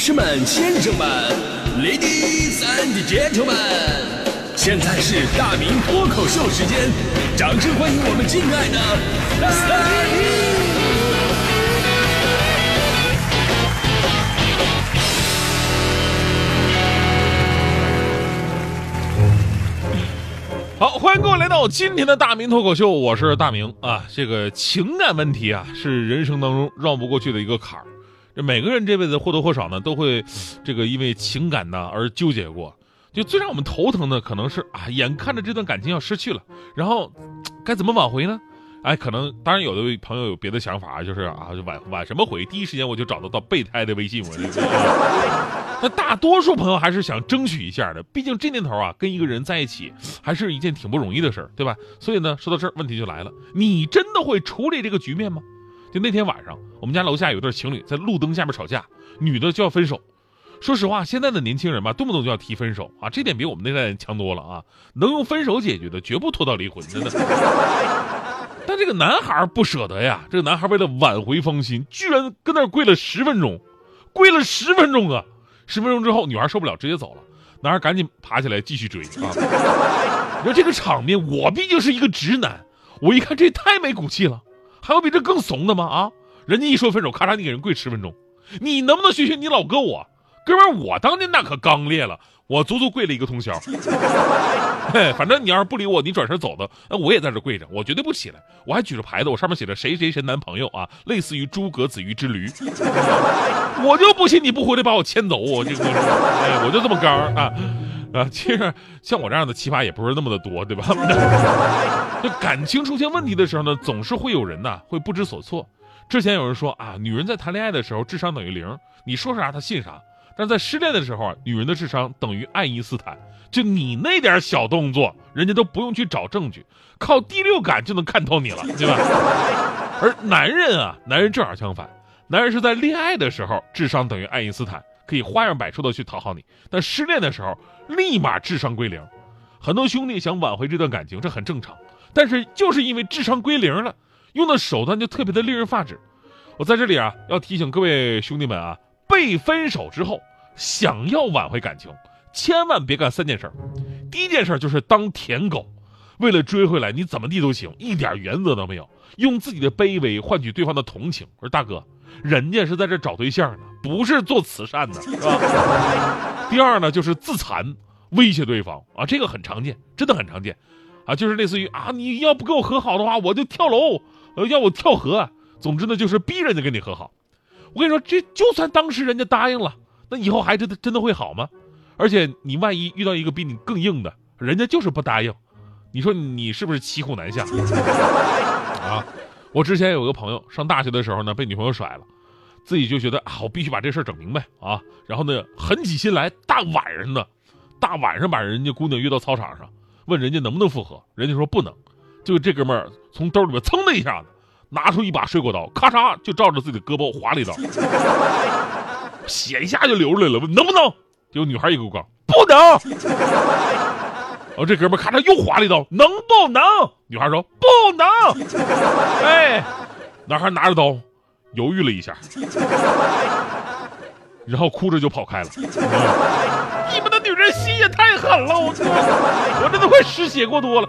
士们、先生们，Ladies and Gentlemen，现在是大明脱口秀时间，掌声欢迎我们敬爱的大明！好，欢迎各位来到今天的大明脱口秀，我是大明啊。这个情感问题啊，是人生当中绕不过去的一个坎儿。每个人这辈子或多或少呢，都会这个因为情感呢而纠结过。就最让我们头疼的，可能是啊，眼看着这段感情要失去了，然后该怎么挽回呢？哎，可能当然有的朋友有别的想法，就是啊，就挽挽什么回？第一时间我就找得到备胎的微信，我这个。那大多数朋友还是想争取一下的，毕竟这年头啊，跟一个人在一起还是一件挺不容易的事儿，对吧？所以呢，说到这儿，问题就来了，你真的会处理这个局面吗？就那天晚上，我们家楼下有对情侣在路灯下面吵架，女的就要分手。说实话，现在的年轻人吧，动不动就要提分手啊，这点比我们那代人强多了啊。能用分手解决的，绝不拖到离婚，真的。但这个男孩不舍得呀，这个男孩为了挽回芳心，居然跟那儿跪了十分钟，跪了十分钟啊！十分钟之后，女孩受不了，直接走了。男孩赶紧爬起来继续追啊！你说这个场面，我毕竟是一个直男，我一看这太没骨气了。还有比这更怂的吗？啊！人家一说分手，咔嚓，你给人跪十分钟，你能不能学学你老哥我？哥们儿，我当年那可刚烈了，我足足跪了一个通宵。嘿，反正你要是不理我，你转身走的，那我也在这跪着，我绝对不起来。我还举着牌子，我上面写着谁谁谁男朋友啊，类似于诸葛子瑜之驴。我就不信你不回来把我牵走，我这个，哎，我就这么刚啊啊！其实像我这样的奇葩也不是那么的多，对吧？就感情出现问题的时候呢，总是会有人呐会不知所措。之前有人说啊，女人在谈恋爱的时候智商等于零，你说啥她信啥。但在失恋的时候啊，女人的智商等于爱因斯坦。就你那点小动作，人家都不用去找证据，靠第六感就能看透你了，对吧？而男人啊，男人正好相反，男人是在恋爱的时候智商等于爱因斯坦，可以花样百出的去讨好你；但失恋的时候，立马智商归零。很多兄弟想挽回这段感情，这很正常。但是就是因为智商归零了，用的手段就特别的令人发指。我在这里啊，要提醒各位兄弟们啊。被分手之后，想要挽回感情，千万别干三件事。第一件事就是当舔狗，为了追回来，你怎么地都行，一点原则都没有，用自己的卑微换取对方的同情。我说大哥，人家是在这找对象呢，不是做慈善的，是吧？第二呢，就是自残，威胁对方啊，这个很常见，真的很常见，啊，就是类似于啊，你要不跟我和好的话，我就跳楼，呃，要我跳河，总之呢，就是逼人家跟你和好。我跟你说，这就算当时人家答应了，那以后还真的真的会好吗？而且你万一遇到一个比你更硬的，人家就是不答应，你说你是不是骑虎难下？啊！我之前有个朋友上大学的时候呢，被女朋友甩了，自己就觉得啊，我必须把这事儿整明白啊。然后呢，狠起心来，大晚上的，大晚上把人家姑娘约到操场上，问人家能不能复合，人家说不能，就这哥们儿从兜里面噌的一下子。拿出一把水果刀，咔嚓就照着自己的胳膊划了一刀，血一下就流出来了。问能不能？结果女孩一个个不能。哦，这哥们咔嚓又划了一刀，能不能？女孩说不能。哎，男孩拿着刀犹豫了一下，然后哭着就跑开了。你们的女人心也太狠了，我我真的快失血过多了。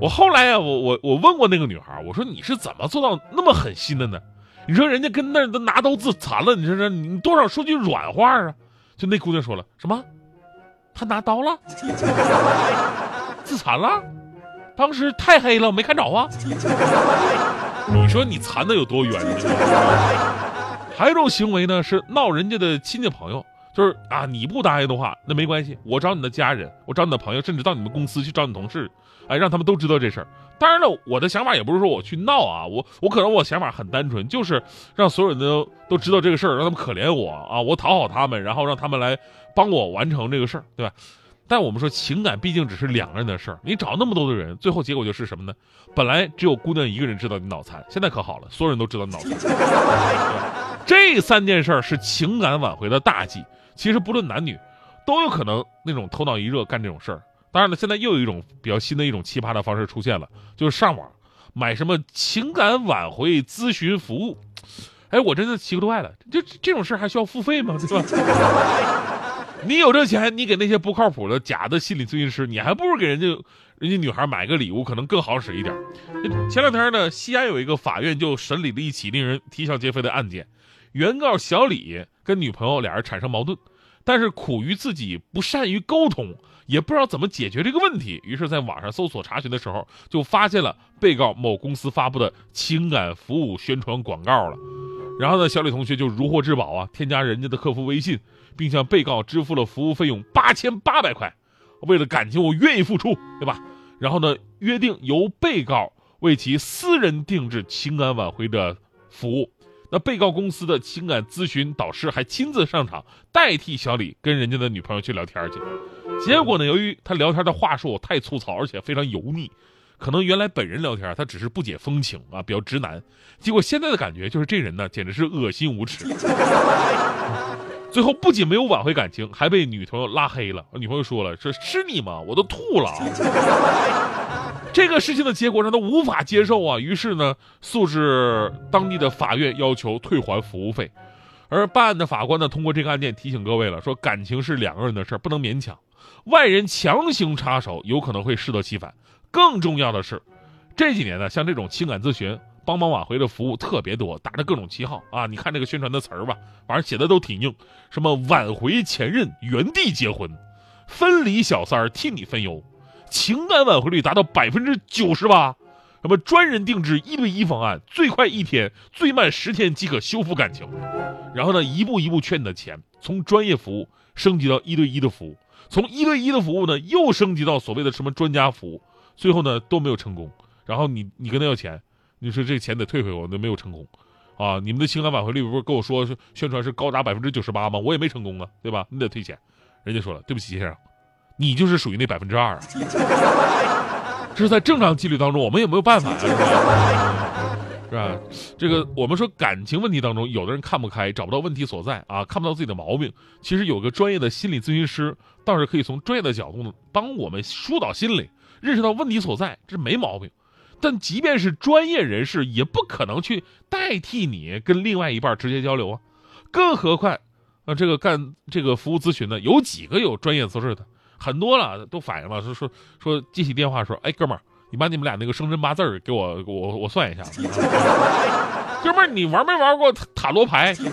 我后来啊，我我我问过那个女孩，我说你是怎么做到那么狠心的呢？你说人家跟那都拿刀自残了，你说说你多少说句软话啊？就那姑娘说了什么？他拿刀了，自残了？当时太黑了，我没看着啊。你说你残的有多冤？还有一种行为呢，是闹人家的亲戚朋友，就是啊，你不答应的话，那没关系，我找你的家人，我找你的朋友，甚至到你们公司去找你同事。哎，让他们都知道这事儿。当然了，我的想法也不是说我去闹啊，我我可能我想法很单纯，就是让所有人都都知道这个事儿，让他们可怜我啊，我讨好他们，然后让他们来帮我完成这个事儿，对吧？但我们说情感毕竟只是两个人的事儿，你找那么多的人，最后结果就是什么呢？本来只有姑娘一个人知道你脑残，现在可好了，所有人都知道你脑残。这三件事儿是情感挽回的大忌。其实不论男女，都有可能那种头脑一热干这种事儿。当然了，现在又有一种比较新的一种奇葩的方式出现了，就是上网买什么情感挽回咨询服务。哎，我真的奇怪了，这这种事还需要付费吗？对吧？你有这钱，你给那些不靠谱的假的心理咨询师，你还不如给人家人家女孩买个礼物，可能更好使一点。前两天呢，西安有一个法院就审理了一起令人啼笑皆非的案件，原告小李跟女朋友俩人产生矛盾，但是苦于自己不善于沟通，也不知道怎么解决这个问题，于是在网上搜索查询的时候，就发现了被告某公司发布的情感服务宣传广告了。然后呢，小李同学就如获至宝啊，添加人家的客服微信，并向被告支付了服务费用八千八百块。为了感情，我愿意付出，对吧？然后呢，约定由被告为其私人定制情感挽回的服务。那被告公司的情感咨询导师还亲自上场，代替小李跟人家的女朋友去聊天去。结果呢，由于他聊天的话术太粗糙，而且非常油腻。可能原来本人聊天，他只是不解风情啊，比较直男。结果现在的感觉就是这人呢，简直是恶心无耻。最后不仅没有挽回感情，还被女朋友拉黑了。女朋友说了：“说是你吗？我都吐了。”这个事情的结果让他无法接受啊，于是呢，诉至当地的法院，要求退还服务费。而办案的法官呢，通过这个案件提醒各位了，说感情是两个人的事儿不能勉强，外人强行插手，有可能会适得其反。更重要的是，这几年呢，像这种情感咨询、帮忙挽回的服务特别多，打着各种旗号啊。你看这个宣传的词儿吧，反正写的都挺硬，什么挽回前任、原地结婚、分离小三儿替你分忧、情感挽回率达到百分之九十八，什么专人定制一对一方案，最快一天、最慢十天即可修复感情。然后呢，一步一步劝你的钱，从专业服务升级到一对一的服务，从一对一的服务呢，又升级到所谓的什么专家服务。最后呢都没有成功，然后你你跟他要钱，你说这钱得退回我，都没有成功，啊，你们的情感挽回率不是跟我说宣传是高达百分之九十八吗？我也没成功啊，对吧？你得退钱。人家说了，对不起先生，你就是属于那百分之二。这是在正常几率当中，我们也没有办法呀，是吧？这个我们说感情问题当中，有的人看不开，找不到问题所在啊，看不到自己的毛病。其实有个专业的心理咨询师，倒是可以从专业的角度呢，帮我们疏导心理。认识到问题所在，这没毛病，但即便是专业人士，也不可能去代替你跟另外一半直接交流啊。更何况，啊，这个干这个服务咨询的，有几个有专业资质的？很多了，都反映了，说说说接起电话说，哎，哥们儿，你把你们俩那个生辰八字给我，我我算一下。哥们儿，你玩没玩过塔罗牌？你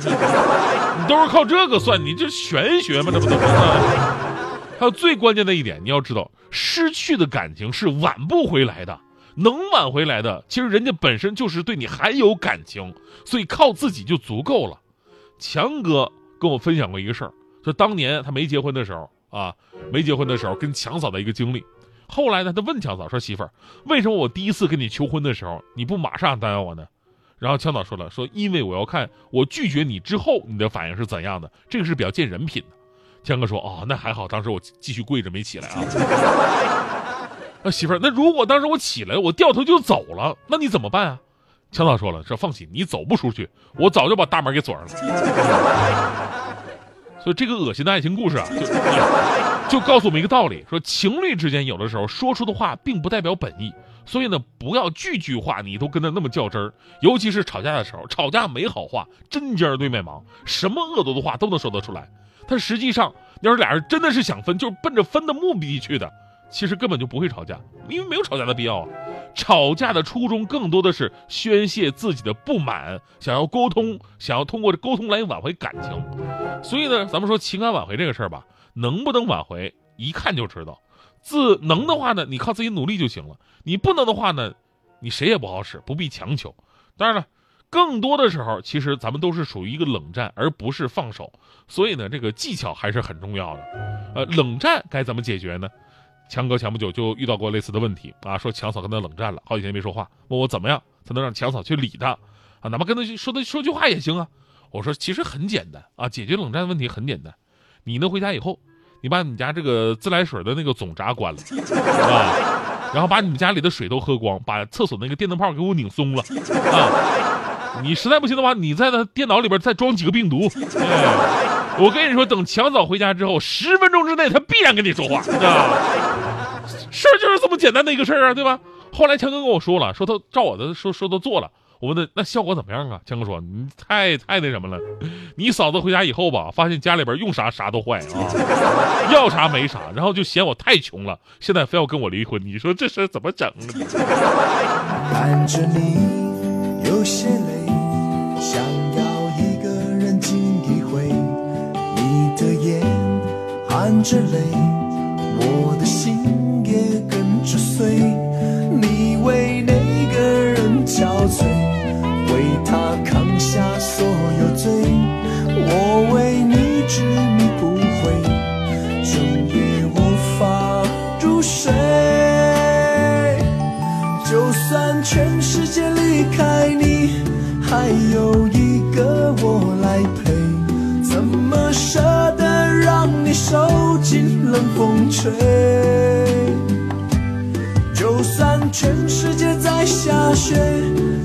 都是靠这个算，你这玄学吗？这不都是？还有最关键的一点，你要知道。失去的感情是挽不回来的，能挽回来的，其实人家本身就是对你还有感情，所以靠自己就足够了。强哥跟我分享过一个事儿，就当年他没结婚的时候啊，没结婚的时候跟强嫂的一个经历。后来呢，他问强嫂说：“媳妇儿，为什么我第一次跟你求婚的时候，你不马上答应我呢？”然后强嫂说了：“说因为我要看我拒绝你之后你的反应是怎样的，这个是比较见人品的。”强哥说：“哦，那还好，当时我继续跪着没起来啊。那媳妇儿，那如果当时我起来，我掉头就走了，那你怎么办啊？”强嫂说了：“说放心，你走不出去，我早就把大门给锁上了。”所以这个恶心的爱情故事啊，就就告诉我们一个道理：说情侣之间有的时候说出的话并不代表本意，所以呢，不要句句话你都跟他那么较真儿，尤其是吵架的时候，吵架没好话，针尖对麦芒，什么恶毒的话都能说得出来。但实际上，要是俩人真的是想分，就是奔着分的目的去的，其实根本就不会吵架，因为没有吵架的必要啊。吵架的初衷更多的是宣泄自己的不满，想要沟通，想要通过这沟通来挽回感情。所以呢，咱们说情感挽回这个事儿吧，能不能挽回，一看就知道。自能的话呢，你靠自己努力就行了；你不能的话呢，你谁也不好使，不必强求。当然了。更多的时候，其实咱们都是属于一个冷战，而不是放手。所以呢，这个技巧还是很重要的。呃，冷战该怎么解决呢？强哥前不久就遇到过类似的问题啊，说强嫂跟他冷战了，好几天没说话，问我怎么样才能让强嫂去理他啊？哪怕跟他说他说句话也行啊。我说其实很简单啊，解决冷战的问题很简单。你呢回家以后，你把你家这个自来水的那个总闸关了 啊，然后把你们家里的水都喝光，把厕所那个电灯泡给我拧松了啊。你实在不行的话，你在那电脑里边再装几个病毒。我跟你说，等强嫂回家之后，十分钟之内他必然跟你说话。知道事儿就是这么简单的一个事儿啊，对吧？后来强哥跟我说了，说他照我的说说都做了。我问他那效果怎么样啊？强哥说你太太那什么了，你嫂子回家以后吧，发现家里边用啥啥都坏啊，要啥没啥，然后就嫌我太穷了，现在非要跟我离婚，你说这事怎么整啊？看着你有些累，想含着泪，我的心吹？就算全世界在下雪，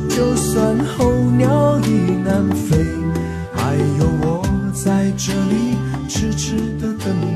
就算候鸟已南飞，还有我在这里痴痴的等。